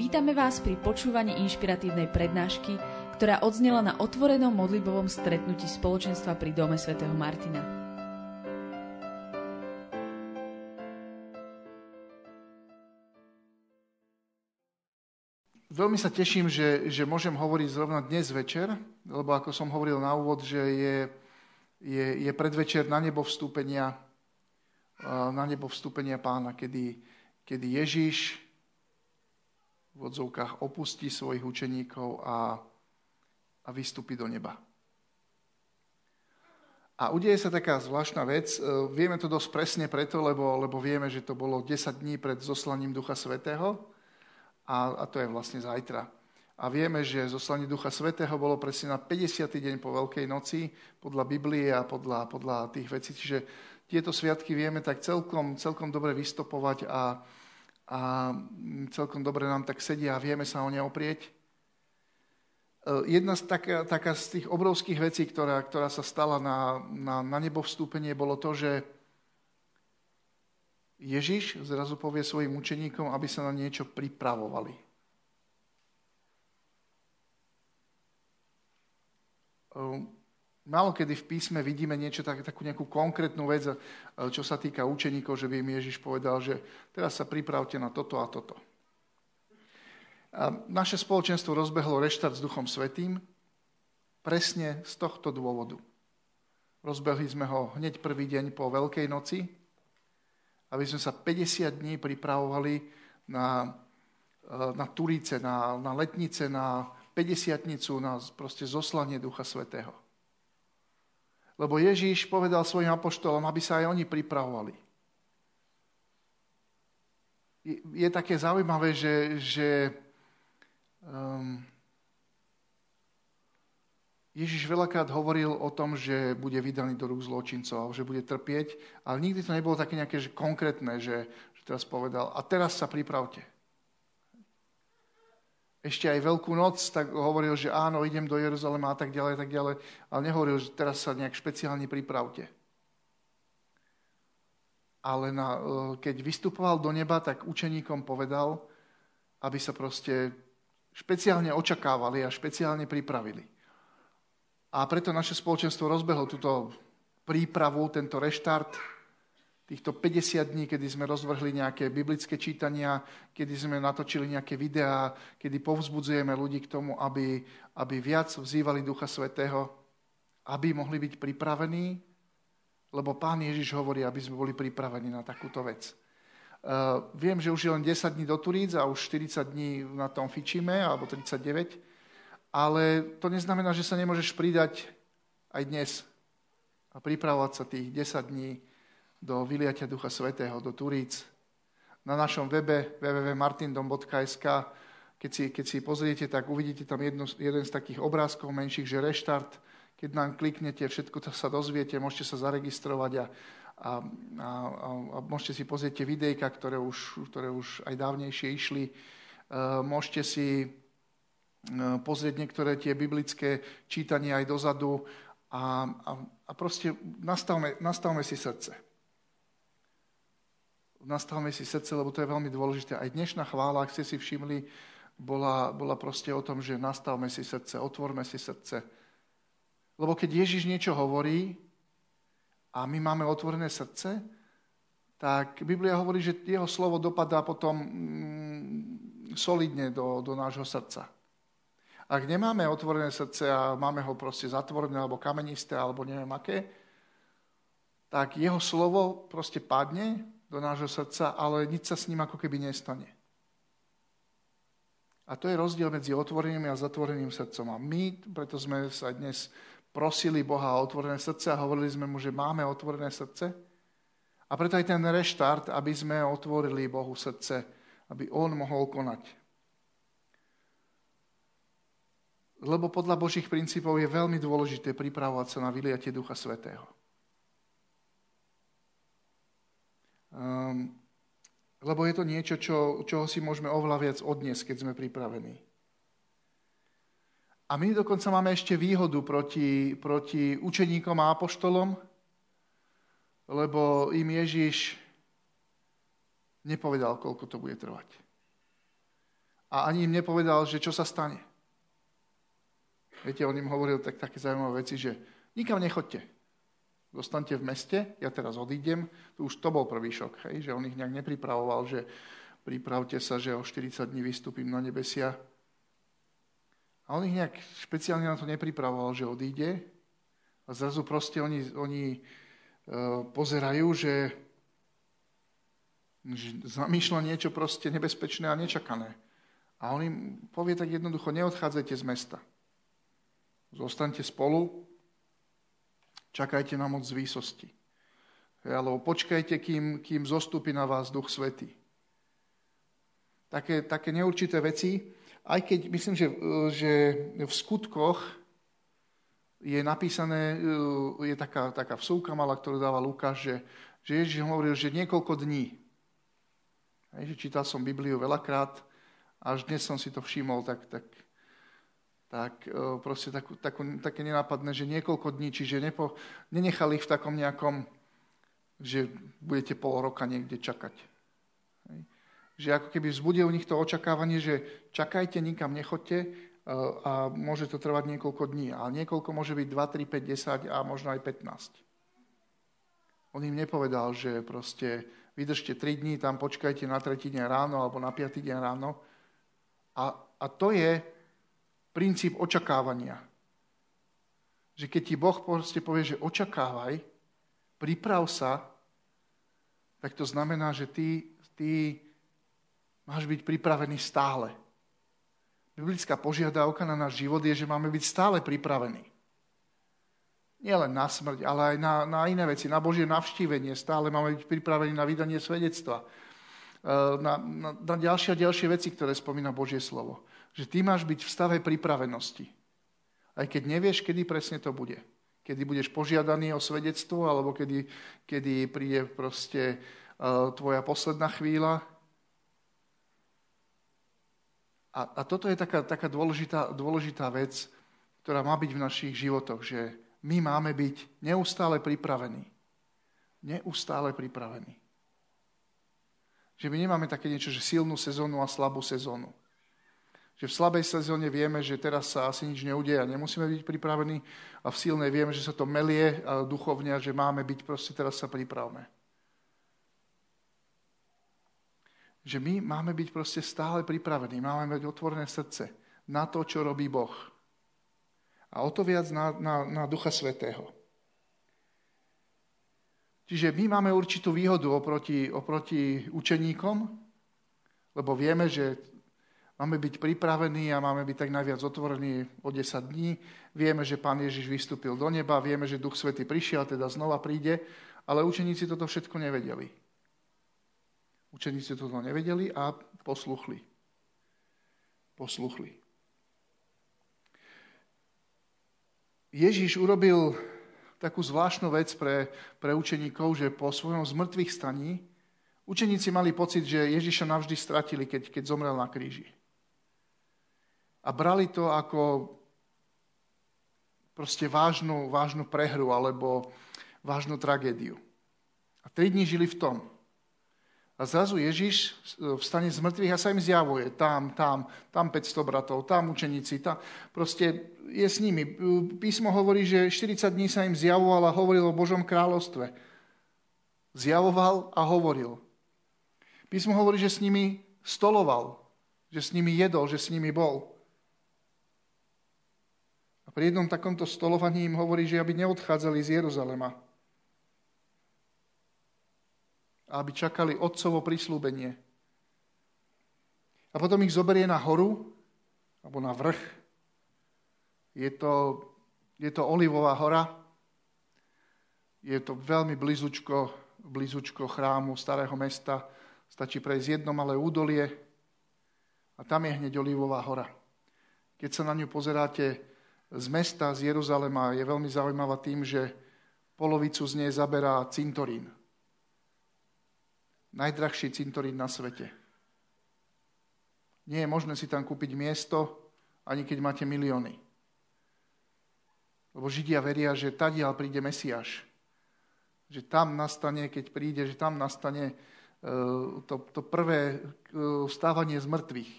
Vítame vás pri počúvaní inšpiratívnej prednášky, ktorá odznela na otvorenom modlibovom stretnutí spoločenstva pri Dome svätého Martina. Veľmi sa teším, že, že môžem hovoriť zrovna dnes večer, lebo ako som hovoril na úvod, že je, je, je predvečer na nebo vstúpenia, na nebo vstúpenia pána, kedy, kedy Ježíš v odzovkách opustí svojich učeníkov a, a vystúpi do neba. A udeje sa taká zvláštna vec. E, vieme to dosť presne preto, lebo, lebo vieme, že to bolo 10 dní pred zoslaním Ducha Svetého a, a to je vlastne zajtra. A vieme, že zoslanie Ducha Svetého bolo presne na 50. deň po Veľkej noci, podľa Biblie a podľa, podľa tých vecí. Čiže tieto sviatky vieme tak celkom, celkom dobre vystopovať a, a celkom dobre nám tak sedia a vieme sa o ne oprieť. E, jedna z taká, taká z tých obrovských vecí, ktorá, ktorá sa stala na, na, na nebo vstúpenie, bolo to, že Ježiš zrazu povie svojim učeníkom, aby sa na niečo pripravovali. E, Málo kedy v písme vidíme niečo, tak, takú nejakú konkrétnu vec, eh, čo sa týka učeníkov, že by im Ježiš povedal, že teraz sa pripravte na toto a toto. A naše spoločenstvo rozbehlo reštart s Duchom Svetým presne z tohto dôvodu. Rozbehli sme ho hneď prvý deň po Veľkej noci, aby sme sa 50 dní pripravovali na, eh, na Turíce, na, na letnice, na 50 na proste zoslanie Ducha Svetého. Lebo Ježíš povedal svojim apoštolom, aby sa aj oni pripravovali. Je, je také zaujímavé, že, že um, Ježiš veľakrát hovoril o tom, že bude vydaný do rúk zločincov, že bude trpieť, ale nikdy to nebolo také nejaké že konkrétne, že, že teraz povedal, a teraz sa pripravte ešte aj Veľkú noc, tak hovoril, že áno, idem do Jeruzalema a tak ďalej, tak ďalej, ale nehovoril, že teraz sa nejak špeciálne pripravte. Ale na, e, keď vystupoval do neba, tak učeníkom povedal, aby sa proste špeciálne očakávali a špeciálne pripravili. A preto naše spoločenstvo rozbehlo túto prípravu, tento reštart, týchto 50 dní, kedy sme rozvrhli nejaké biblické čítania, kedy sme natočili nejaké videá, kedy povzbudzujeme ľudí k tomu, aby, aby viac vzývali Ducha Svetého, aby mohli byť pripravení, lebo Pán Ježiš hovorí, aby sme boli pripravení na takúto vec. Uh, viem, že už je len 10 dní do Turíc a už 40 dní na tom fičíme, alebo 39, ale to neznamená, že sa nemôžeš pridať aj dnes a pripravovať sa tých 10 dní do vyliatia Ducha Svetého, do Turíc. Na našom webe www.martindom.sk keď si, keď si pozriete, tak uvidíte tam jednu, jeden z takých obrázkov menších, že reštart. Keď nám kliknete, všetko to sa dozviete, môžete sa zaregistrovať a, a, a, a môžete si pozrieť tie videjka, ktoré už, ktoré už aj dávnejšie išli. E, môžete si e, pozrieť niektoré tie biblické čítania aj dozadu a, a, a proste nastavme, nastavme si srdce nastavme si srdce, lebo to je veľmi dôležité. Aj dnešná chvála, ak ste si všimli, bola, bola proste o tom, že nastavme si srdce, otvorme si srdce. Lebo keď Ježiš niečo hovorí a my máme otvorené srdce, tak Biblia hovorí, že jeho slovo dopadá potom mm, solidne do, do nášho srdca. Ak nemáme otvorené srdce a máme ho proste zatvorené, alebo kamenisté, alebo neviem aké, tak jeho slovo proste padne do nášho srdca, ale nič sa s ním ako keby nestane. A to je rozdiel medzi otvoreným a zatvoreným srdcom. A my, preto sme sa dnes prosili Boha o otvorené srdce a hovorili sme mu, že máme otvorené srdce. A preto aj ten reštart, aby sme otvorili Bohu srdce, aby On mohol konať. Lebo podľa Božích princípov je veľmi dôležité pripravovať sa na vyliatie Ducha Svetého. Um, lebo je to niečo, čo, čoho si môžeme oveľa viac odniesť, keď sme pripravení. A my dokonca máme ešte výhodu proti, proti učeníkom a apoštolom, lebo im Ježiš nepovedal, koľko to bude trvať. a ani im nepovedal, že čo sa stane. Viete, on im hovoril tak, také zaujímavé veci, že nikam nechoďte. Zostaňte v meste, ja teraz odídem. Tu už to bol prvý šok, hej, že on ich nejak nepripravoval, že pripravte sa, že o 40 dní vystúpim na nebesia. A on ich nejak špeciálne na to nepripravoval, že odíde. A zrazu proste oni, oni uh, pozerajú, že zamýšľa niečo proste nebezpečné a nečakané. A on im povie tak jednoducho, neodchádzajte z mesta. Zostaňte spolu, čakajte na moc z výsosti. Alebo počkajte, kým, kým zostupí na vás Duch Svetý. Také, také neurčité veci, aj keď myslím, že, že v skutkoch je napísané, je taká, taká vsúka mala, ktorú dáva Lukáš, že, že Ježiš hovoril, že niekoľko dní. Hej, čítal som Bibliu veľakrát, až dnes som si to všimol, tak, tak, tak e, proste takú, takú, také nenápadné, že niekoľko dní, čiže nepo, nenechali ich v takom nejakom, že budete pol roka niekde čakať. Hej. Že ako keby vzbudil u nich to očakávanie, že čakajte, nikam nechoďte e, a môže to trvať niekoľko dní. A niekoľko môže byť 2, 3, 5, 10 a možno aj 15. On im nepovedal, že proste vydržte 3 dní, tam počkajte na tretí deň ráno alebo na piatý deň ráno. A, a to je princíp očakávania. Že keď ti Boh proste povie, že očakávaj, priprav sa, tak to znamená, že ty, ty máš byť pripravený stále. Biblická požiadavka na náš život je, že máme byť stále pripravení nielen na smrť, ale aj na, na iné veci, na Božie navštívenie. Stále máme byť pripravení na vydanie svedectva. E, na, na, na ďalšie a ďalšie veci, ktoré spomína Božie slovo. Že ty máš byť v stave pripravenosti. Aj keď nevieš, kedy presne to bude. Kedy budeš požiadaný o svedectvo, alebo kedy, kedy príde proste uh, tvoja posledná chvíľa. A, a toto je taká, taká dôležitá, dôležitá vec, ktorá má byť v našich životoch, že my máme byť neustále pripravení. Neustále pripravení. Že my nemáme také niečo, že silnú sezónu a slabú sezónu. Že v slabej sezóne vieme, že teraz sa asi nič neudeje a nemusíme byť pripravení a v silnej vieme, že sa to melie duchovne a že máme byť proste teraz sa pripravme. Že my máme byť proste stále pripravení, máme mať otvorené srdce na to, čo robí Boh a o to viac na, na, na Ducha Svetého. Čiže my máme určitú výhodu oproti, oproti učeníkom, lebo vieme, že máme byť pripravení a máme byť tak najviac otvorení o 10 dní. Vieme, že Pán Ježiš vystúpil do neba, vieme, že Duch Svetý prišiel, teda znova príde, ale učeníci toto všetko nevedeli. Učeníci toto nevedeli a posluchli. Posluchli. Ježiš urobil takú zvláštnu vec pre, pre učeníkov, že po svojom zmrtvých staní učeníci mali pocit, že Ježiša navždy stratili, keď, keď zomrel na kríži. A brali to ako proste vážnu, vážnu prehru alebo vážnu tragédiu. A tri dní žili v tom. A zrazu Ježiš e, vstane z mŕtvych a sa im zjavuje. Tam, tam, tam 500 bratov, tam učeníci. Tam. Proste je s nimi. E, písmo hovorí, že 40 dní sa im zjavoval a hovoril o Božom kráľovstve. Zjavoval a hovoril. Písmo hovorí, že s nimi stoloval, že s nimi jedol, že s nimi bol. A pri jednom takomto stolovaní im hovorí, že aby neodchádzali z Jeruzalema, a aby čakali otcovo prislúbenie. A potom ich zoberie na horu, alebo na vrch. Je to, je to Olivová hora. Je to veľmi blízučko, blízučko chrámu starého mesta. Stačí prejsť jedno malé údolie a tam je hneď Olivová hora. Keď sa na ňu pozeráte z mesta, z Jeruzalema, je veľmi zaujímavá tým, že polovicu z nej zaberá cintorín najdrahší cintorín na svete. Nie je možné si tam kúpiť miesto, ani keď máte milióny. Lebo Židia veria, že tadiaľ príde Mesiáš. Že tam nastane, keď príde, že tam nastane e, to, to prvé e, stávanie z mŕtvych.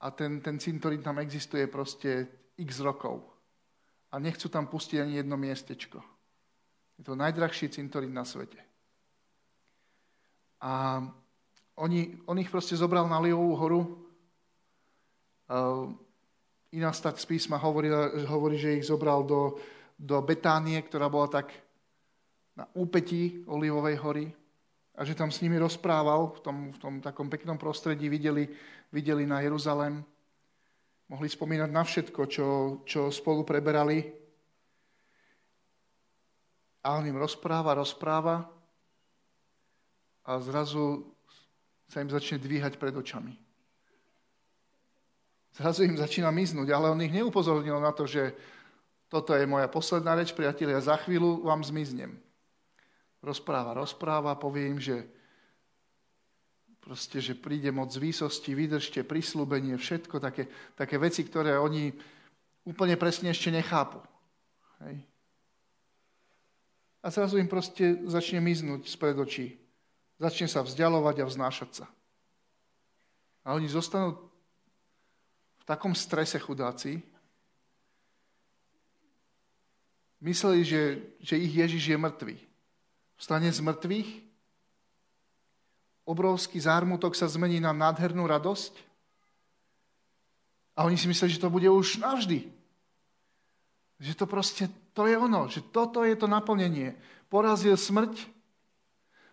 A ten, ten cintorín tam existuje proste x rokov. A nechcú tam pustiť ani jedno miestečko. Je to najdrahší cintorín na svete. A oni, on ich proste zobral na Liovú horu. Uh, iná stať z písma hovorí, hovorí, že ich zobral do, do Betánie, ktorá bola tak na úpetí Olivovej hory a že tam s nimi rozprával v tom, v tom takom peknom prostredí, videli, videli na Jeruzalém, mohli spomínať na všetko, čo, čo spolu preberali. A on im rozpráva, rozpráva a zrazu sa im začne dvíhať pred očami. Zrazu im začína miznúť, ale on ich neupozornil na to, že toto je moja posledná reč, priatelia, za chvíľu vám zmiznem rozpráva, rozpráva, povie im, že proste, že príde moc z výsosti, vydržte, prislúbenie, všetko, také, také veci, ktoré oni úplne presne ešte nechápu. Hej. A zrazu im proste začne miznúť spred očí. Začne sa vzdialovať a vznášať sa. A oni zostanú v takom strese chudáci, mysleli, že, že ich Ježiš je mŕtvý vstane z mŕtvych, obrovský zármutok sa zmení na nádhernú radosť a oni si mysleli, že to bude už navždy. Že to proste, to je ono, že toto je to naplnenie. Porazil smrť,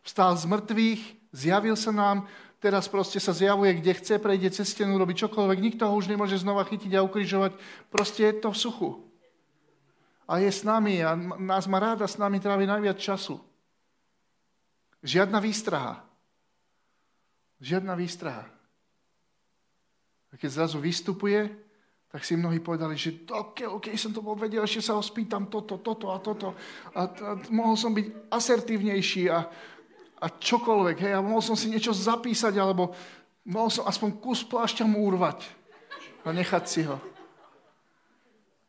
vstal z mŕtvych, zjavil sa nám, teraz proste sa zjavuje, kde chce, prejde cez stenu, robí čokoľvek, nikto ho už nemôže znova chytiť a ukrižovať. Proste je to v suchu. A je s nami a nás má ráda, s nami trávi najviac času. Žiadna výstraha. Žiadna výstraha. A keď zrazu vystupuje, tak si mnohí povedali, že ok, ok, som to bol vedel, ešte sa ho spýtam toto, toto a toto. A, a mohol som byť asertívnejší a, a čokoľvek. Hej, a mohol som si niečo zapísať, alebo mohol som aspoň kus plášťa mu urvať a nechať si ho.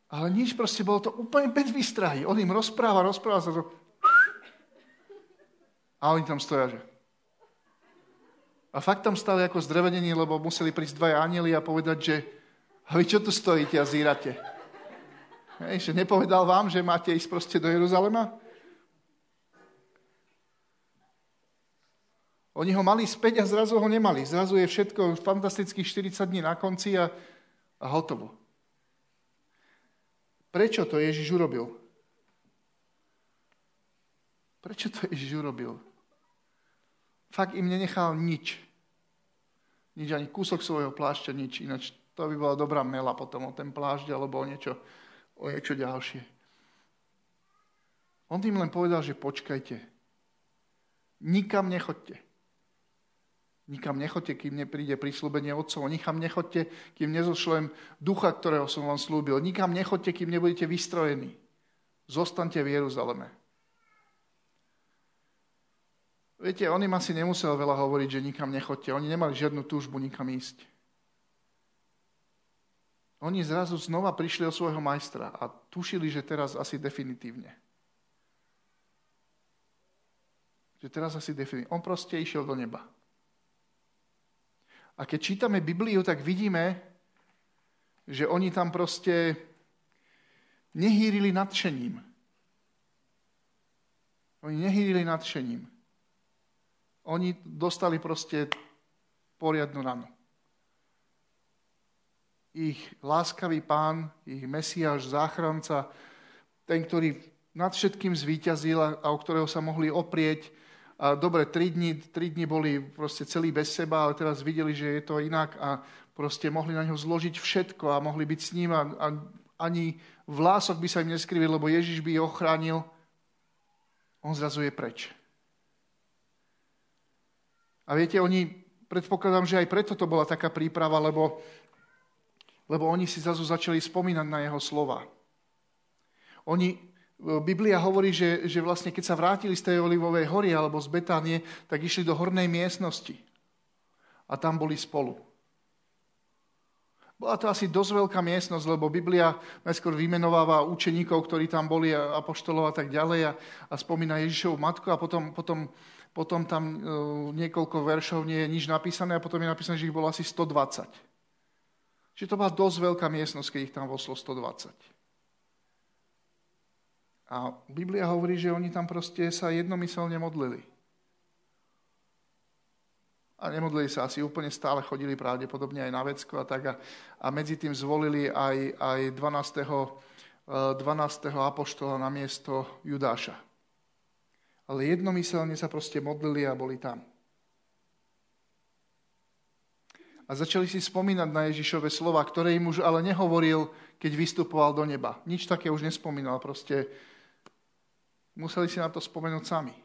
Ale nič, proste bolo to úplne bez výstrahy. On im rozpráva, rozpráva sa to. A oni tam stoja, že... A fakt tam stali ako zdrevenení, lebo museli prísť dvaja anieli a povedať, že a vy čo tu stojíte a zírate? Hej, že nepovedal vám, že máte ísť proste do Jeruzalema? Oni ho mali späť a zrazu ho nemali. Zrazu je všetko fantastických 40 dní na konci a, a hotovo. Prečo to Ježiš urobil? Prečo to Ježiš urobil? Fakt im nenechal nič. Nič, ani kúsok svojho plášťa, nič. Ináč to by bola dobrá mela potom o ten plášť alebo o niečo, o niečo ďalšie. On im len povedal, že počkajte. Nikam nechoďte. Nikam nechoďte, kým nepríde prísľubenie otcov. Nikam nechoďte, kým nezošlem ducha, ktorého som vám slúbil. Nikam nechoďte, kým nebudete vystrojení. Zostaňte v Jeruzaleme. Viete, on im asi nemusel veľa hovoriť, že nikam nechodte. Oni nemali žiadnu túžbu nikam ísť. Oni zrazu znova prišli o svojho majstra a tušili, že teraz asi definitívne. Že teraz asi definitívne. On proste išiel do neba. A keď čítame Bibliu, tak vidíme, že oni tam proste nehýrili nadšením. Oni nehýrili nadšením. Oni dostali proste poriadnu ranu. Ich láskavý pán, ich mesiáš, záchranca, ten, ktorý nad všetkým zvíťazil a o ktorého sa mohli oprieť. A dobre, tri dni, tri dni boli proste celý bez seba, ale teraz videli, že je to inak a proste mohli na ňo zložiť všetko a mohli byť s ním a, a ani vlások by sa im neskrivil, lebo Ježiš by ich ochránil. On zrazu je preč. A viete, oni, predpokladám, že aj preto to bola taká príprava, lebo, lebo oni si zrazu začali spomínať na jeho slova. Oni, Biblia hovorí, že, že vlastne keď sa vrátili z tej Olivovej hory alebo z Betánie, tak išli do hornej miestnosti. A tam boli spolu. Bola to asi dosť veľká miestnosť, lebo Biblia najskôr vymenováva učeníkov, ktorí tam boli, apoštolov a tak ďalej a, a spomína Ježišovu matku a potom, potom potom tam e, niekoľko veršov nie je nič napísané a potom je napísané, že ich bolo asi 120. Čiže to bola dosť veľká miestnosť, keď ich tam voslo 120. A Biblia hovorí, že oni tam proste sa jednomyselne modlili. A nemodlili sa asi úplne stále, chodili pravdepodobne aj na vecko a tak. A, a medzi tým zvolili aj, aj 12. 12. apoštola na miesto Judáša. Ale jednomyselne sa proste modlili a boli tam. A začali si spomínať na Ježišove slova, ktoré im už ale nehovoril, keď vystupoval do neba. Nič také už nespomínal, proste museli si na to spomenúť sami.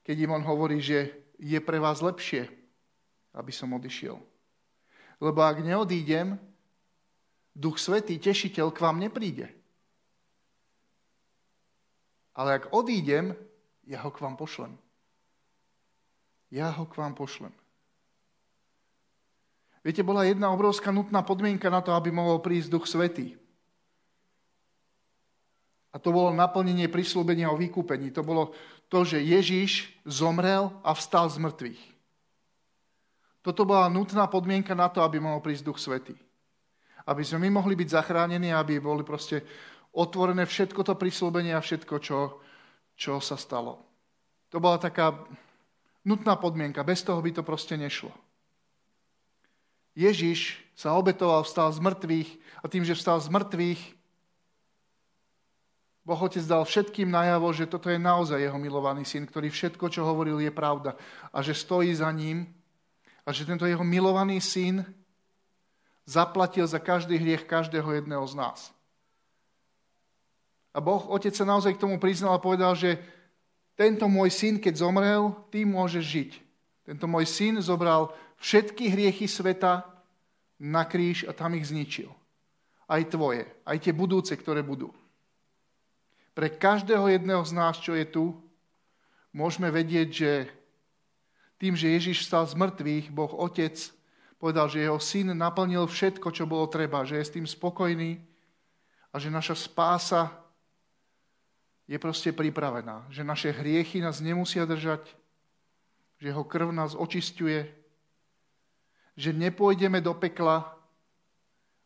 Keď im on hovorí, že je pre vás lepšie, aby som odišiel. Lebo ak neodídem, Duch Svetý, tešiteľ, k vám nepríde. Ale ak odídem, ja ho k vám pošlem. Ja ho k vám pošlem. Viete, bola jedna obrovská nutná podmienka na to, aby mohol prísť Duch Svetý. A to bolo naplnenie prislúbenia o vykúpení. To bolo to, že Ježíš zomrel a vstal z mŕtvych. Toto bola nutná podmienka na to, aby mohol prísť Duch Svetý. Aby sme my mohli byť zachránení, aby boli proste otvorené všetko to prislúbenie a všetko, čo, čo sa stalo. To bola taká nutná podmienka. Bez toho by to proste nešlo. Ježiš sa obetoval, vstal z mŕtvych a tým, že vstal z mŕtvych, Boh Otec dal všetkým najavo, že toto je naozaj jeho milovaný syn, ktorý všetko, čo hovoril, je pravda a že stojí za ním a že tento jeho milovaný syn zaplatil za každý hriech každého jedného z nás. A Boh Otec sa naozaj k tomu priznal a povedal, že tento môj syn, keď zomrel, ty môžeš žiť. Tento môj syn zobral všetky hriechy sveta na kríž a tam ich zničil. Aj tvoje, aj tie budúce, ktoré budú. Pre každého jedného z nás, čo je tu, môžeme vedieť, že tým, že Ježiš stal z mŕtvych, Boh Otec povedal, že jeho syn naplnil všetko, čo bolo treba, že je s tým spokojný a že naša spása je proste pripravená. Že naše hriechy nás nemusia držať, že jeho krv nás očistuje že nepôjdeme do pekla,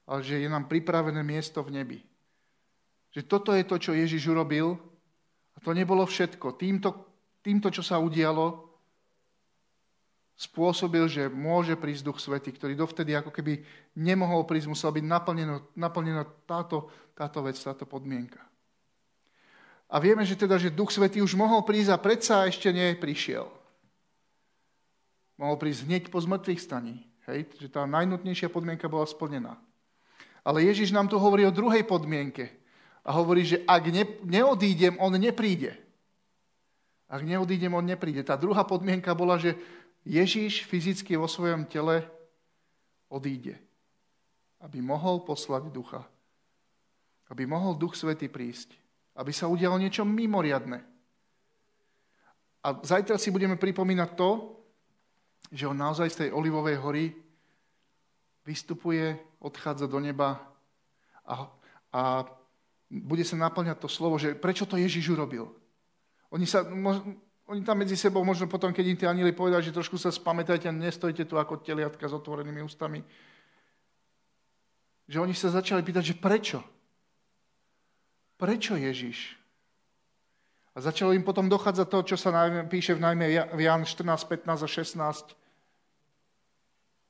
ale že je nám pripravené miesto v nebi. Že toto je to, čo Ježiš urobil a to nebolo všetko. Týmto, týmto čo sa udialo, spôsobil, že môže prísť Duch Svety, ktorý dovtedy ako keby nemohol prísť, musel byť naplnená naplnená táto, táto vec, táto podmienka. A vieme, že teda, že Duch Svetý už mohol prísť a predsa ešte neprišiel. Mohol prísť hneď po zmrtvých staní. Hej, že tá najnutnejšia podmienka bola splnená. Ale Ježiš nám tu hovorí o druhej podmienke. A hovorí, že ak ne, neodídem, on nepríde. Ak neodídem, on nepríde. Tá druhá podmienka bola, že Ježiš fyzicky vo svojom tele odíde. Aby mohol poslať ducha. Aby mohol duch svety prísť. Aby sa udialo niečo mimoriadne. A zajtra si budeme pripomínať to, že on naozaj z tej olivovej hory vystupuje, odchádza do neba a, a bude sa naplňať to slovo, že prečo to Ježiš urobil. Oni, sa, oni tam medzi sebou, možno potom, keď im tie anili povedali, že trošku sa spamätajte a nestojte tu ako teliatka s otvorenými ústami, že oni sa začali pýtať, že prečo? Prečo Ježiš? A začalo im potom dochádzať to, čo sa píše v najmä v Jan 14, 15 a 16,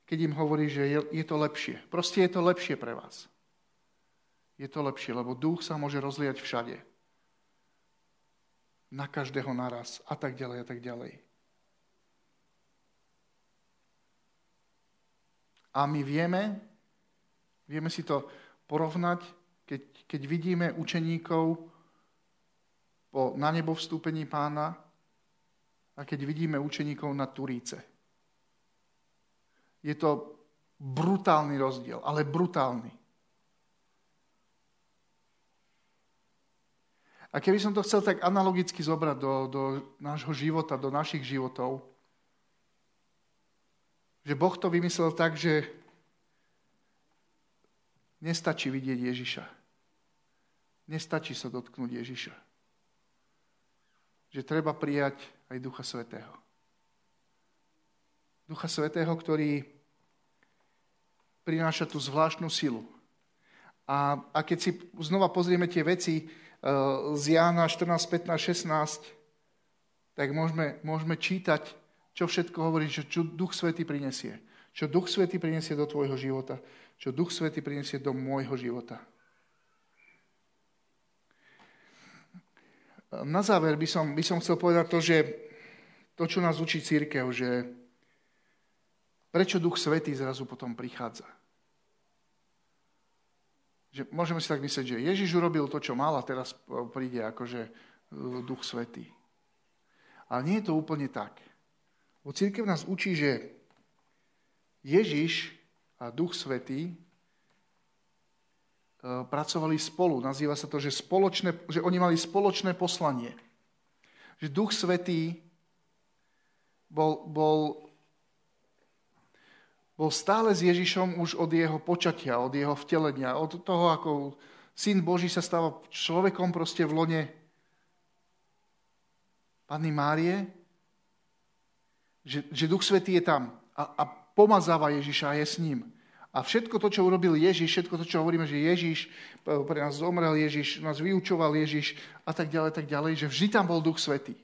keď im hovorí, že je, je to lepšie. Proste je to lepšie pre vás. Je to lepšie, lebo duch sa môže rozliať všade. Na každého naraz a tak ďalej a tak ďalej. A my vieme, vieme si to porovnať, keď, vidíme učeníkov, po na nebo vstúpení pána a keď vidíme učeníkov na Turíce. Je to brutálny rozdiel, ale brutálny. A keby som to chcel tak analogicky zobrať do, do nášho života, do našich životov, že Boh to vymyslel tak, že nestačí vidieť Ježiša. Nestačí sa dotknúť Ježiša že treba prijať aj Ducha Svetého. Ducha Svetého, ktorý prináša tú zvláštnu silu. A, a keď si znova pozrieme tie veci uh, z Jána 14, 15, 16, tak môžeme, môžeme čítať, čo všetko hovorí, že čo Duch Svety prinesie. Čo Duch Svety prinesie do tvojho života. Čo Duch Svety prinesie do môjho života. Na záver by som, by som chcel povedať to, že to, čo nás učí církev, že prečo Duch Svetý zrazu potom prichádza. Že môžeme si tak myslieť, že Ježiš urobil to, čo mal a teraz príde akože Duch Svetý. Ale nie je to úplne tak. Bo církev nás učí, že Ježiš a Duch Svetý pracovali spolu. Nazýva sa to, že, spoločné, že oni mali spoločné poslanie. Že Duch Svetý bol, bol, bol stále s Ježišom už od jeho počatia, od jeho vtelenia, od toho, ako syn Boží sa stáva človekom proste v lone Panny Márie, že, že Duch Svetý je tam a, a pomazáva Ježiša a je s ním. A všetko to, čo urobil Ježiš, všetko to, čo hovoríme, že Ježiš pre nás zomrel, Ježiš nás vyučoval, Ježiš a tak ďalej, tak ďalej, že vždy tam bol Duch Svetý.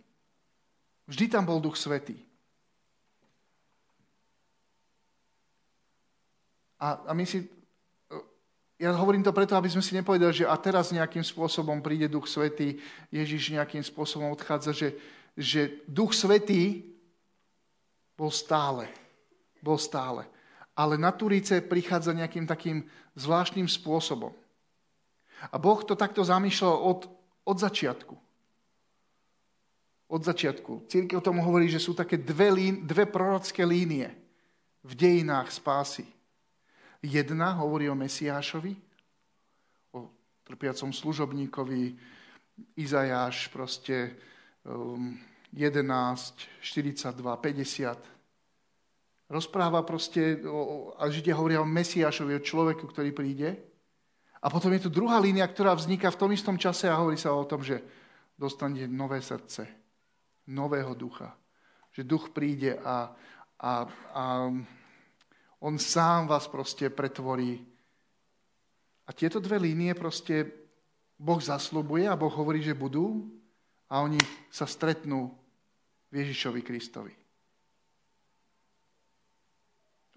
Vždy tam bol Duch Svetý. A, a my si, ja hovorím to preto, aby sme si nepovedali, že a teraz nejakým spôsobom príde Duch Svetý, Ježiš nejakým spôsobom odchádza, že, že Duch Svetý bol stále. Bol stále. Ale na Turíce prichádza nejakým takým zvláštnym spôsobom. A Boh to takto zamýšľal od, od začiatku. Od začiatku. Církev tomu hovorí, že sú také dve, lín, dve prorocké línie v dejinách spásy. Jedna hovorí o Mesiášovi, o trpiacom služobníkovi, Izajáš proste um, 11, 42, 50. Rozpráva proste, o, a Židia hovoria o Mesiášovi, o človeku, ktorý príde. A potom je tu druhá línia, ktorá vzniká v tom istom čase a hovorí sa o tom, že dostane nové srdce, nového ducha. Že duch príde a, a, a on sám vás proste pretvorí. A tieto dve línie proste Boh zaslubuje a Boh hovorí, že budú a oni sa stretnú v Ježišovi Kristovi.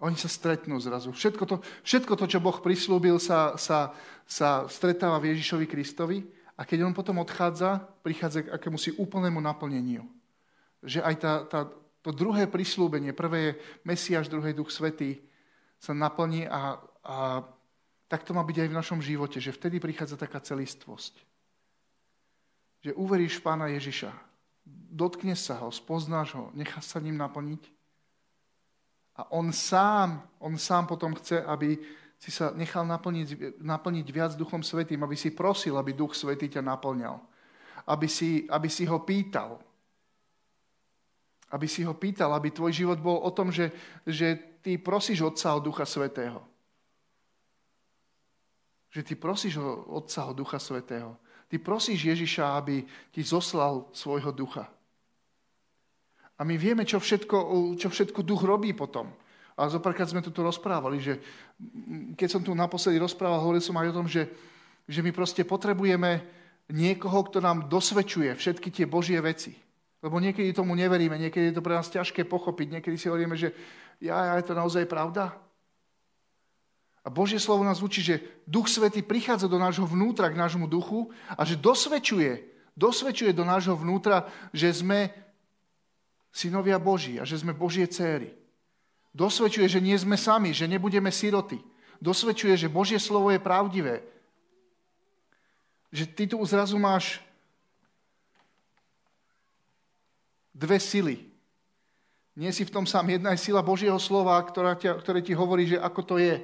Oni sa stretnú zrazu. Všetko to, všetko to čo Boh prislúbil, sa, sa, sa stretáva v Ježišovi Kristovi a keď on potom odchádza, prichádza k akémusi úplnému naplneniu. Že aj tá, tá, to druhé prislúbenie, prvé je Mesiáš, druhé Duch Svetý, sa naplní a, a tak to má byť aj v našom živote, že vtedy prichádza taká celistvosť. Že uveríš Pána Ježiša, dotkneš sa ho, spoznáš ho, necháš sa ním naplniť a on sám, on sám potom chce, aby si sa nechal naplniť, naplniť viac Duchom Svetým, aby si prosil, aby Duch Svetý ťa naplňal. Aby si, aby si ho pýtal, aby si ho pýtal, aby tvoj život bol o tom, že, že ty prosíš Otca o Ducha Svetého. Že ty prosíš Otca o Ducha Svetého. Ty prosíš Ježiša, aby ti zoslal svojho ducha. A my vieme, čo všetko, čo všetko duch robí potom. A zopárkrát sme tu rozprávali, že keď som tu naposledy rozprával, hovoril som aj o tom, že, že my proste potrebujeme niekoho, kto nám dosvedčuje všetky tie Božie veci. Lebo niekedy tomu neveríme, niekedy je to pre nás ťažké pochopiť, niekedy si hovoríme, že ja, ja, je to naozaj pravda. A Božie slovo nás učí, že Duch Svetý prichádza do nášho vnútra, k nášmu duchu a že dosvedčuje, dosvedčuje do nášho vnútra, že sme synovia Boží a že sme Božie céry. Dosvedčuje, že nie sme sami, že nebudeme siroty. Dosvedčuje, že Božie slovo je pravdivé. Že ty tu zrazu máš dve sily. Nie si v tom sám. Jedna je sila Božieho slova, ktorá ťa, ktoré ti hovorí, že ako to je.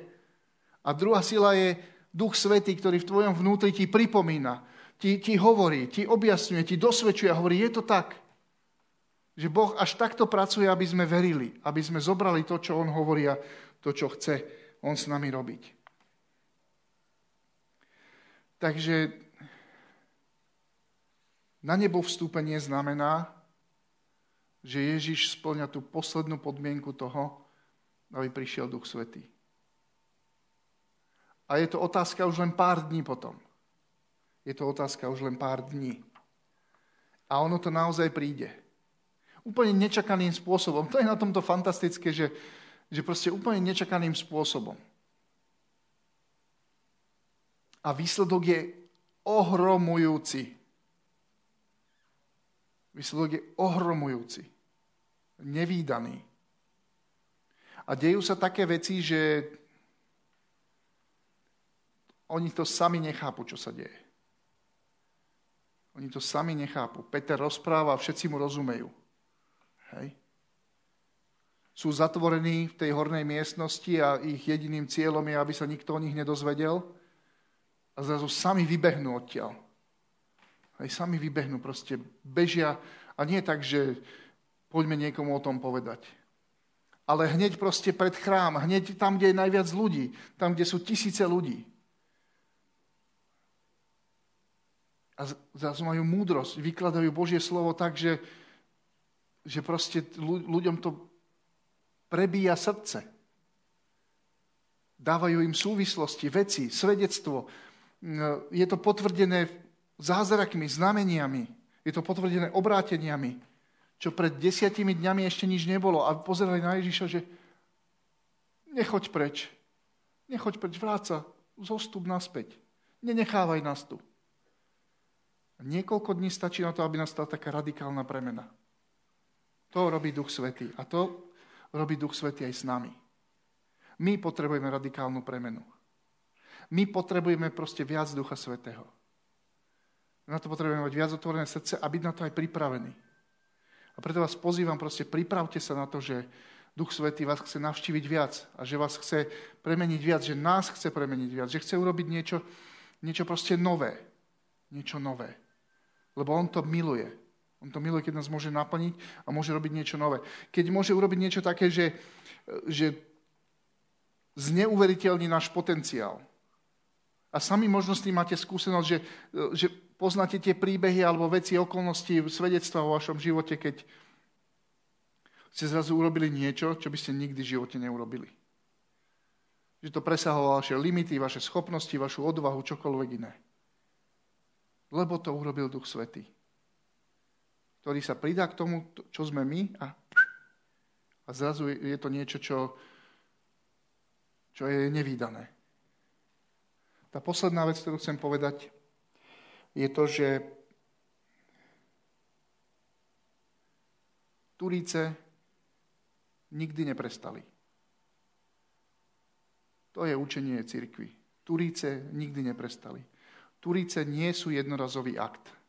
A druhá sila je Duch Svetý, ktorý v tvojom vnútri ti pripomína, ti, ti hovorí, ti objasňuje, ti dosvedčuje a hovorí, je to tak. Že Boh až takto pracuje, aby sme verili, aby sme zobrali to, čo On hovorí a to, čo chce On s nami robiť. Takže na nebo vstúpenie znamená, že Ježiš splňa tú poslednú podmienku toho, aby prišiel Duch Svetý. A je to otázka už len pár dní potom. Je to otázka už len pár dní. A ono to naozaj príde. Úplne nečakaným spôsobom. To je na tomto fantastické, že, že proste úplne nečakaným spôsobom. A výsledok je ohromujúci. Výsledok je ohromujúci. Nevýdaný. A dejú sa také veci, že oni to sami nechápu, čo sa deje. Oni to sami nechápu. Peter rozpráva všetci mu rozumejú. Hej. Sú zatvorení v tej hornej miestnosti a ich jediným cieľom je, aby sa nikto o nich nedozvedel. A zrazu sami vybehnú odtiaľ. Hej, sami vybehnú, proste bežia. A nie tak, že poďme niekomu o tom povedať. Ale hneď proste pred chrám, hneď tam, kde je najviac ľudí, tam, kde sú tisíce ľudí. a zrazu majú múdrosť, vykladajú Božie slovo tak, že, že proste ľuďom to prebíja srdce. Dávajú im súvislosti, veci, svedectvo. Je to potvrdené zázrakmi, znameniami. Je to potvrdené obráteniami, čo pred desiatimi dňami ešte nič nebolo. A pozerali na Ježiša, že nechoď preč. Nechoď preč, vráca, zostup naspäť. Nenechávaj nás tu. Niekoľko dní stačí na to, aby nastala taká radikálna premena. To robí Duch Svetý. A to robí Duch Svetý aj s nami. My potrebujeme radikálnu premenu. My potrebujeme proste viac Ducha Svetého. Na to potrebujeme mať viac otvorené srdce a byť na to aj pripravený. A preto vás pozývam, proste pripravte sa na to, že Duch Svetý vás chce navštíviť viac a že vás chce premeniť viac, že nás chce premeniť viac, že chce urobiť niečo, niečo proste nové. Niečo nové. Lebo on to miluje. On to miluje, keď nás môže naplniť a môže robiť niečo nové. Keď môže urobiť niečo také, že, že zneuveriteľní náš potenciál. A sami možno s tým máte skúsenosť, že, že poznáte tie príbehy alebo veci, okolnosti, svedectva o vašom živote, keď ste zrazu urobili niečo, čo by ste nikdy v živote neurobili. Že to presahovalo vaše limity, vaše schopnosti, vašu odvahu, čokoľvek iné. Lebo to urobil Duch Svetý, ktorý sa pridá k tomu, čo sme my a, a zrazu je to niečo, čo, čo je nevýdané. Tá posledná vec, ktorú chcem povedať, je to, že Turíce nikdy neprestali. To je učenie cirkvy. Turíce nikdy neprestali. Turice nie sú jednorazový akt.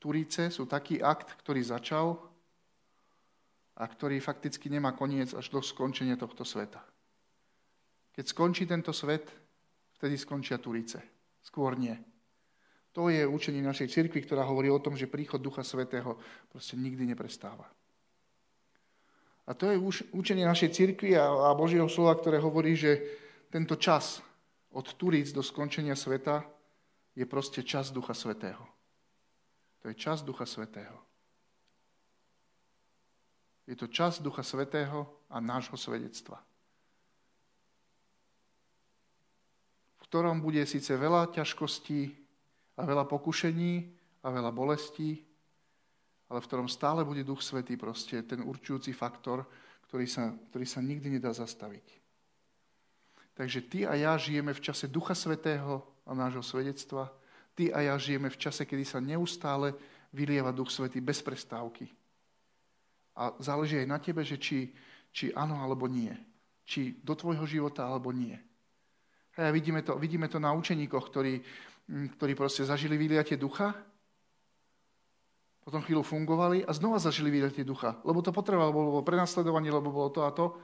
Turice sú taký akt, ktorý začal a ktorý fakticky nemá koniec až do skončenia tohto sveta. Keď skončí tento svet, vtedy skončia Turice. Skôr nie. To je učenie našej cirkvi, ktorá hovorí o tom, že príchod Ducha Svetého proste nikdy neprestáva. A to je učenie našej cirkvi a Božieho slova, ktoré hovorí, že tento čas, od Turíc do skončenia sveta je proste čas Ducha Svetého. To je čas Ducha Svetého. Je to čas Ducha Svetého a nášho svedectva. V ktorom bude síce veľa ťažkostí a veľa pokušení a veľa bolestí, ale v ktorom stále bude Duch Svetý proste ten určujúci faktor, ktorý sa, ktorý sa nikdy nedá zastaviť. Takže ty a ja žijeme v čase Ducha Svetého a nášho svedectva. Ty a ja žijeme v čase, kedy sa neustále vylieva Duch Svetý bez prestávky. A záleží aj na tebe, že či, či áno alebo nie. Či do tvojho života alebo nie. A vidíme to, vidíme to na učeníkoch, ktorí, ktorí proste zažili vyliatie ducha, potom chvíľu fungovali a znova zažili vyliatie ducha. Lebo to potrebovalo, bolo prenasledovanie, lebo bolo to a to.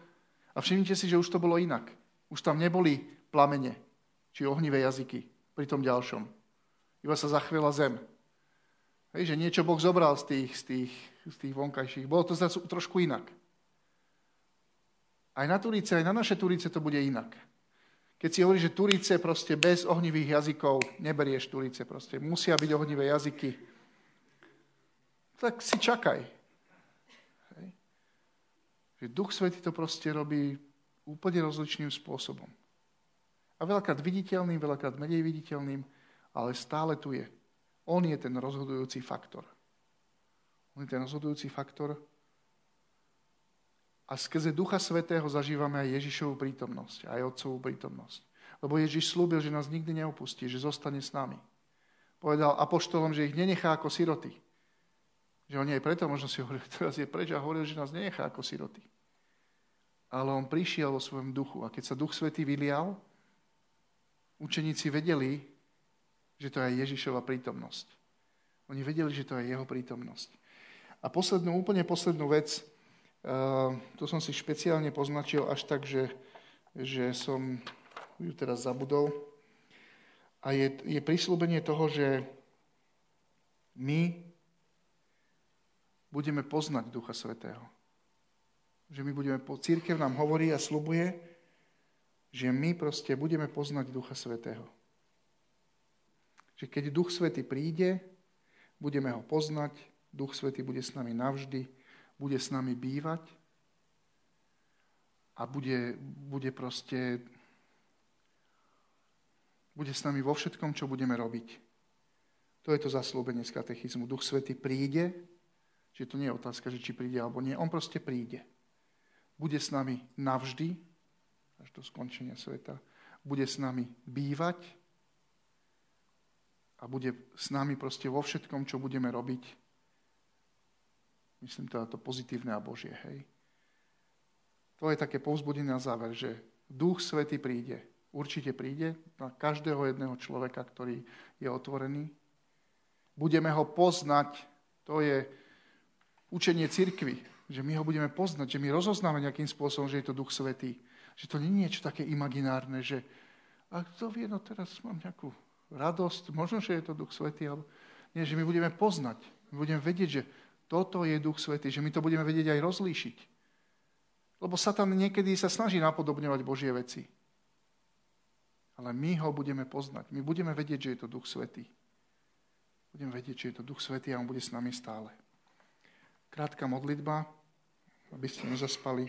A všimnite si, že už to bolo inak. Už tam neboli plamene či ohnivé jazyky pri tom ďalšom. Iba sa zachvela zem. Hej, že niečo Boh zobral z tých, z tých, z tých vonkajších. Bolo to zase trošku inak. Aj na Turíce, aj na naše Turíce to bude inak. Keď si hovorí, že Turíce proste bez ohnivých jazykov, neberieš Turíce proste, musia byť ohnivé jazyky, tak si čakaj. Hej. Že Duch Svetý to proste robí úplne rozličným spôsobom. A veľakrát viditeľným, veľakrát menej viditeľným, ale stále tu je. On je ten rozhodujúci faktor. On je ten rozhodujúci faktor. A skrze Ducha Svetého zažívame aj Ježišovú prítomnosť, aj Otcovú prítomnosť. Lebo Ježiš slúbil, že nás nikdy neopustí, že zostane s nami. Povedal apoštolom, že ich nenechá ako siroty. Že on nie preto, možno si hovoril, teraz je preč a hovoril, že nás nenechá ako siroty. Ale on prišiel vo svojom duchu. A keď sa Duch Svetý vylial, učeníci vedeli, že to je Ježišova prítomnosť. Oni vedeli, že to je jeho prítomnosť. A poslednú, úplne poslednú vec, uh, som si špeciálne poznačil až tak, že, že som ju teraz zabudol. A je, je prislúbenie toho, že my budeme poznať Ducha Svetého. Že my budeme, církev nám hovorí a slubuje, že my proste budeme poznať Ducha Svetého. Že keď Duch Svetý príde, budeme ho poznať, Duch Svetý bude s nami navždy, bude s nami bývať a bude, bude proste bude s nami vo všetkom, čo budeme robiť. To je to zaslúbenie z katechizmu. Duch Svetý príde, že to nie je otázka, že či príde alebo nie. On proste príde. Bude s nami navždy, až do skončenia sveta. Bude s nami bývať a bude s nami proste vo všetkom, čo budeme robiť. Myslím teda to pozitívne a Božie, hej. To je také povzbudenie na záver, že Duch Svety príde. Určite príde na každého jedného človeka, ktorý je otvorený. Budeme ho poznať. To je učenie cirkvy, že my ho budeme poznať, že my rozoznáme nejakým spôsobom, že je to Duch Svetý. Že to nie je niečo také imaginárne, že a kto vie, no teraz mám nejakú radosť, možno, že je to Duch Svetý, ale nie, že my budeme poznať, my budeme vedieť, že toto je Duch Svetý, že my to budeme vedieť aj rozlíšiť. Lebo Satan niekedy sa snaží napodobňovať Božie veci. Ale my ho budeme poznať. My budeme vedieť, že je to Duch Svetý. Budeme vedieť, že je to Duch Svetý a on bude s nami stále. Krátka modlitba, aby ste nezaspali.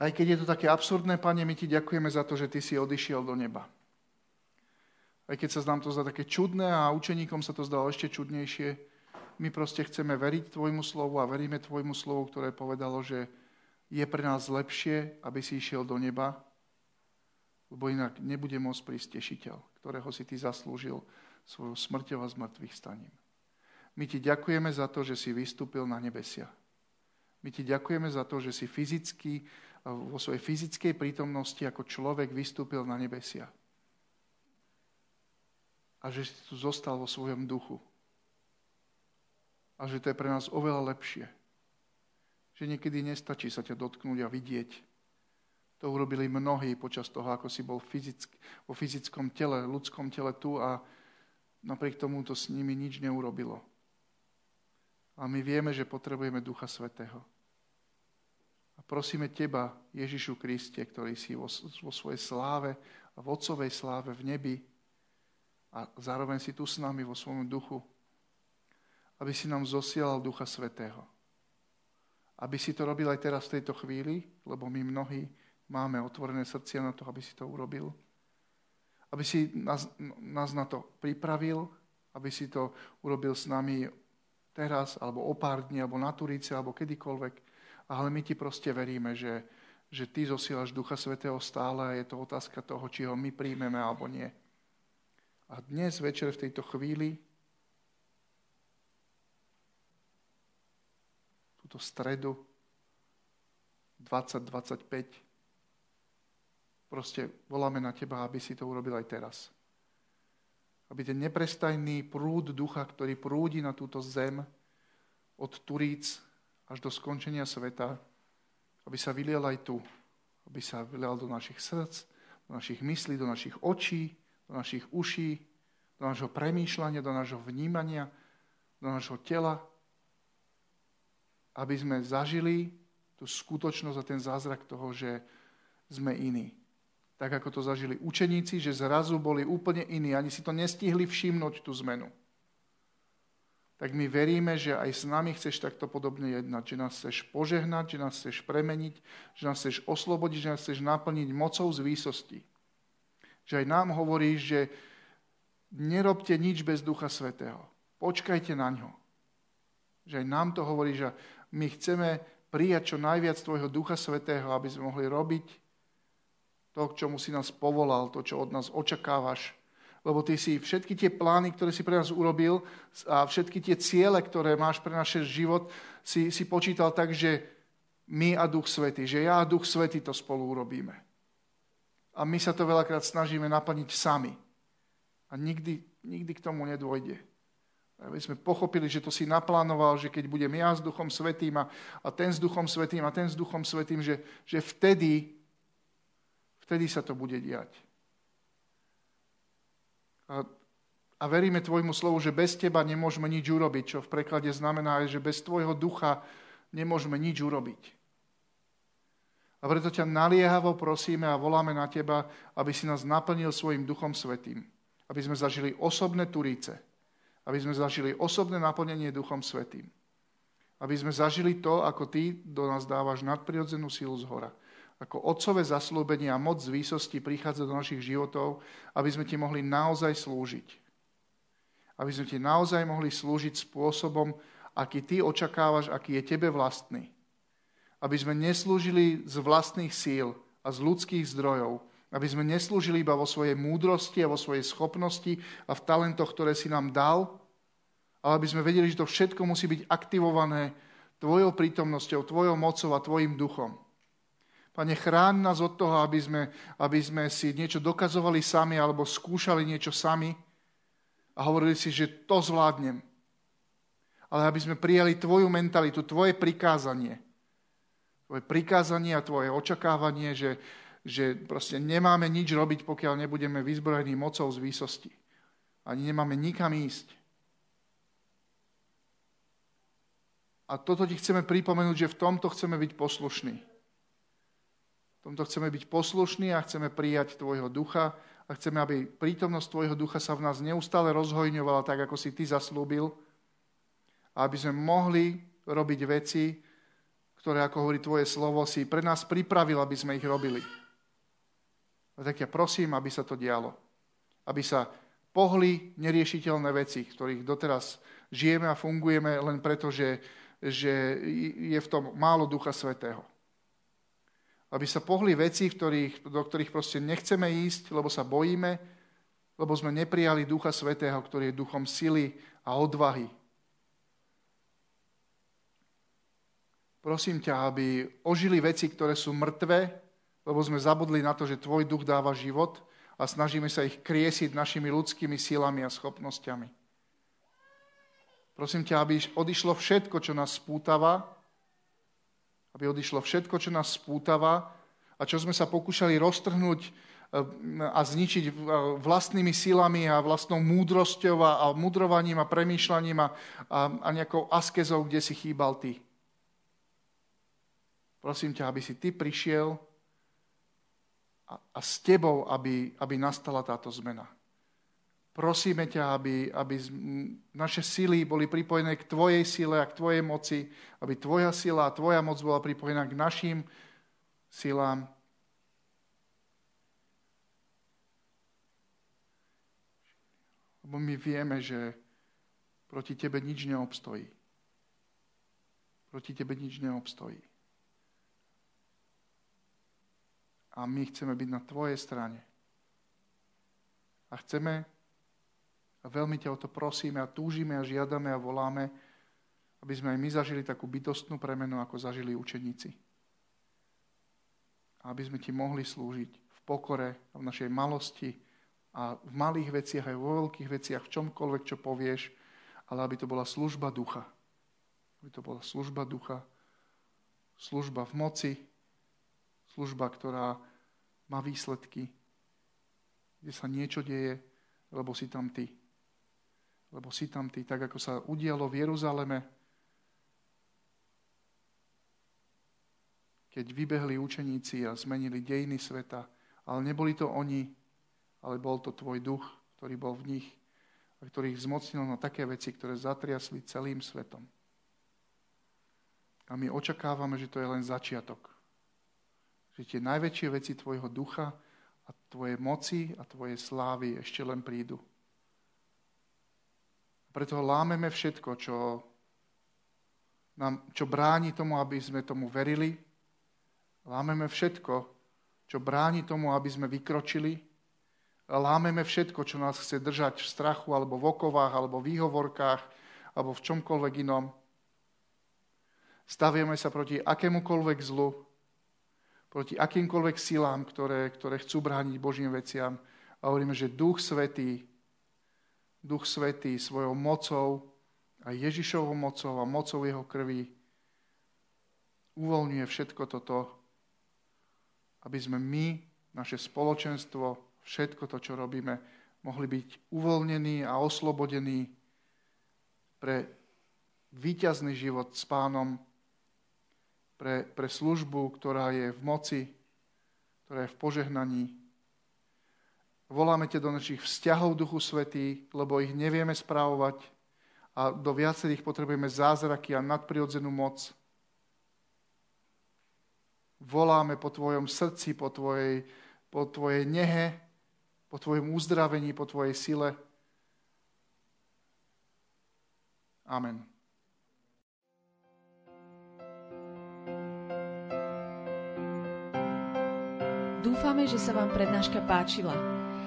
Aj keď je to také absurdné, Pane, my ti ďakujeme za to, že ty si odišiel do neba. Aj keď sa nám to zdá také čudné a učeníkom sa to zdalo ešte čudnejšie, my proste chceme veriť Tvojmu slovu a veríme Tvojmu slovu, ktoré povedalo, že je pre nás lepšie, aby si išiel do neba, lebo inak nebude môcť prísť tešiteľ, ktorého si Ty zaslúžil svojou smrťou a zmrtvých staním. My Ti ďakujeme za to, že si vystúpil na nebesia. My Ti ďakujeme za to, že si fyzicky vo svojej fyzickej prítomnosti ako človek vystúpil na nebesia. A že si tu zostal vo svojom duchu. A že to je pre nás oveľa lepšie. Že niekedy nestačí sa ťa dotknúť a vidieť. To urobili mnohí počas toho, ako si bol fyzick, vo fyzickom tele, ľudskom tele tu a napriek tomu to s nimi nič neurobilo. A my vieme, že potrebujeme Ducha Svetého. Prosíme Teba, Ježišu Kriste, ktorý si vo, vo svojej sláve v Otcovej sláve v nebi a zároveň si tu s nami vo svojom duchu, aby si nám zosielal Ducha Svetého. Aby si to robil aj teraz v tejto chvíli, lebo my mnohí máme otvorené srdcia na to, aby si to urobil. Aby si nás, nás na to pripravil, aby si to urobil s nami teraz, alebo o pár dní, alebo na Turice, alebo kedykoľvek ale my ti proste veríme, že, že ty zosielaš Ducha Svetého stále a je to otázka toho, či ho my príjmeme alebo nie. A dnes večer v tejto chvíli, túto stredu 2025, proste voláme na teba, aby si to urobil aj teraz. Aby ten neprestajný prúd ducha, ktorý prúdi na túto zem od Turíc až do skončenia sveta, aby sa vylial aj tu, aby sa vylial do našich srdc, do našich myslí, do našich očí, do našich uší, do nášho premýšľania, do nášho vnímania, do nášho tela, aby sme zažili tú skutočnosť a ten zázrak toho, že sme iní. Tak ako to zažili učeníci, že zrazu boli úplne iní, ani si to nestihli všimnúť tú zmenu. Tak my veríme, že aj s nami chceš takto podobne jednať, že nás chceš požehnať, že nás chceš premeniť, že nás chceš oslobodiť, že nás chceš naplniť mocou z výsosti. Že aj nám hovoríš, že nerobte nič bez Ducha Svetého. Počkajte na ňo. Že aj nám to hovorí, že my chceme prijať čo najviac Tvojho Ducha Svetého, aby sme mohli robiť to, k čomu si nás povolal, to, čo od nás očakávaš, lebo ty si všetky tie plány, ktoré si pre nás urobil a všetky tie ciele, ktoré máš pre náš život, si, si počítal tak, že my a Duch Svety, že ja a Duch Svety to spolu urobíme. A my sa to veľakrát snažíme naplniť sami. A nikdy, nikdy k tomu nedôjde. Aby sme pochopili, že to si naplánoval, že keď budem ja s Duchom Svetým a, a ten s Duchom Svetým a ten s Duchom Svetým, že, že vtedy, vtedy sa to bude diať. A, veríme tvojmu slovu, že bez teba nemôžeme nič urobiť, čo v preklade znamená, že bez tvojho ducha nemôžeme nič urobiť. A preto ťa naliehavo prosíme a voláme na teba, aby si nás naplnil svojim duchom svetým. Aby sme zažili osobné turíce. Aby sme zažili osobné naplnenie duchom svetým. Aby sme zažili to, ako ty do nás dávaš nadprirodzenú silu z hora ako otcové zaslúbenie a moc z výsosti prichádza do našich životov, aby sme ti mohli naozaj slúžiť. Aby sme ti naozaj mohli slúžiť spôsobom, aký ty očakávaš, aký je tebe vlastný. Aby sme neslúžili z vlastných síl a z ľudských zdrojov, aby sme neslúžili iba vo svojej múdrosti a vo svojej schopnosti a v talentoch, ktoré si nám dal, ale aby sme vedeli, že to všetko musí byť aktivované tvojou prítomnosťou, tvojou mocou a tvojim duchom. Pane, chrán nás od toho, aby sme, aby sme si niečo dokazovali sami alebo skúšali niečo sami a hovorili si, že to zvládnem. Ale aby sme prijali tvoju mentalitu, tvoje prikázanie. Tvoje prikázanie a tvoje očakávanie, že, že proste nemáme nič robiť, pokiaľ nebudeme vyzbrojení mocou z výsosti. Ani nemáme nikam ísť. A toto ti chceme pripomenúť, že v tomto chceme byť poslušní. Tomto chceme byť poslušní a chceme prijať Tvojho ducha a chceme, aby prítomnosť Tvojho ducha sa v nás neustále rozhojňovala tak, ako si Ty zaslúbil. A aby sme mohli robiť veci, ktoré, ako hovorí Tvoje slovo, si pre nás pripravil, aby sme ich robili. A tak ja prosím, aby sa to dialo. Aby sa pohli neriešiteľné veci, ktorých doteraz žijeme a fungujeme len preto, že, že je v tom málo Ducha Svetého aby sa pohli veci, ktorých, do ktorých proste nechceme ísť, lebo sa bojíme, lebo sme neprijali Ducha Svetého, ktorý je duchom sily a odvahy. Prosím ťa, aby ožili veci, ktoré sú mŕtve, lebo sme zabudli na to, že Tvoj duch dáva život a snažíme sa ich kriesiť našimi ľudskými silami a schopnosťami. Prosím ťa, aby odišlo všetko, čo nás spútava, aby odišlo všetko, čo nás spútava a čo sme sa pokúšali roztrhnúť eh, a zničiť eh, vlastnými silami a vlastnou múdrosťou a, mudrovaním a premýšľaním a, a, a nejakou askezou, kde si chýbal ty. Prosím ťa, aby si ty prišiel a, a s tebou, aby, aby nastala táto zmena. Prosíme ťa, aby, aby naše sily boli pripojené k Tvojej sile a k Tvojej moci, aby Tvoja sila a Tvoja moc bola pripojená k našim silám. Lebo my vieme, že proti Tebe nič neobstojí. Proti Tebe nič neobstojí. A my chceme byť na Tvojej strane. A chceme a veľmi ťa o to prosíme a túžime a žiadame a voláme, aby sme aj my zažili takú bytostnú premenu, ako zažili učeníci. A aby sme ti mohli slúžiť v pokore a v našej malosti a v malých veciach aj vo veľkých veciach, v čomkoľvek, čo povieš, ale aby to bola služba ducha. Aby to bola služba ducha, služba v moci, služba, ktorá má výsledky, kde sa niečo deje, lebo si tam ty lebo si tam ty, tak ako sa udialo v Jeruzaleme, keď vybehli učeníci a zmenili dejiny sveta, ale neboli to oni, ale bol to tvoj duch, ktorý bol v nich. a ktorý ich zmocnil na také veci, ktoré zatriasli celým svetom. A my očakávame, že to je len začiatok. Že tie najväčšie veci tvojho ducha a tvoje moci a tvoje slávy ešte len prídu. Preto lámeme všetko, čo, nám, čo bráni tomu, aby sme tomu verili. Lámeme všetko, čo bráni tomu, aby sme vykročili. Lámeme všetko, čo nás chce držať v strachu, alebo v okovách, alebo v výhovorkách, alebo v čomkoľvek inom. Stavieme sa proti akémukoľvek zlu, proti akýmkoľvek silám, ktoré, ktoré chcú brániť Božím veciam. A hovoríme, že Duch Svetý Duch Svetý svojou mocou a Ježišovou mocou a mocou jeho krvi uvoľňuje všetko toto, aby sme my, naše spoločenstvo, všetko to, čo robíme, mohli byť uvoľnení a oslobodení pre výťazný život s pánom, pre, pre službu, ktorá je v moci, ktorá je v požehnaní, Voláme ťa do našich vzťahov, Duchu Svetý, lebo ich nevieme správovať a do viacerých potrebujeme zázraky a nadprirodzenú moc. Voláme po Tvojom srdci, po Tvojej, po tvojej nehe, po Tvojom uzdravení, po Tvojej sile. Amen. Dúfame, že sa vám prednáška páčila.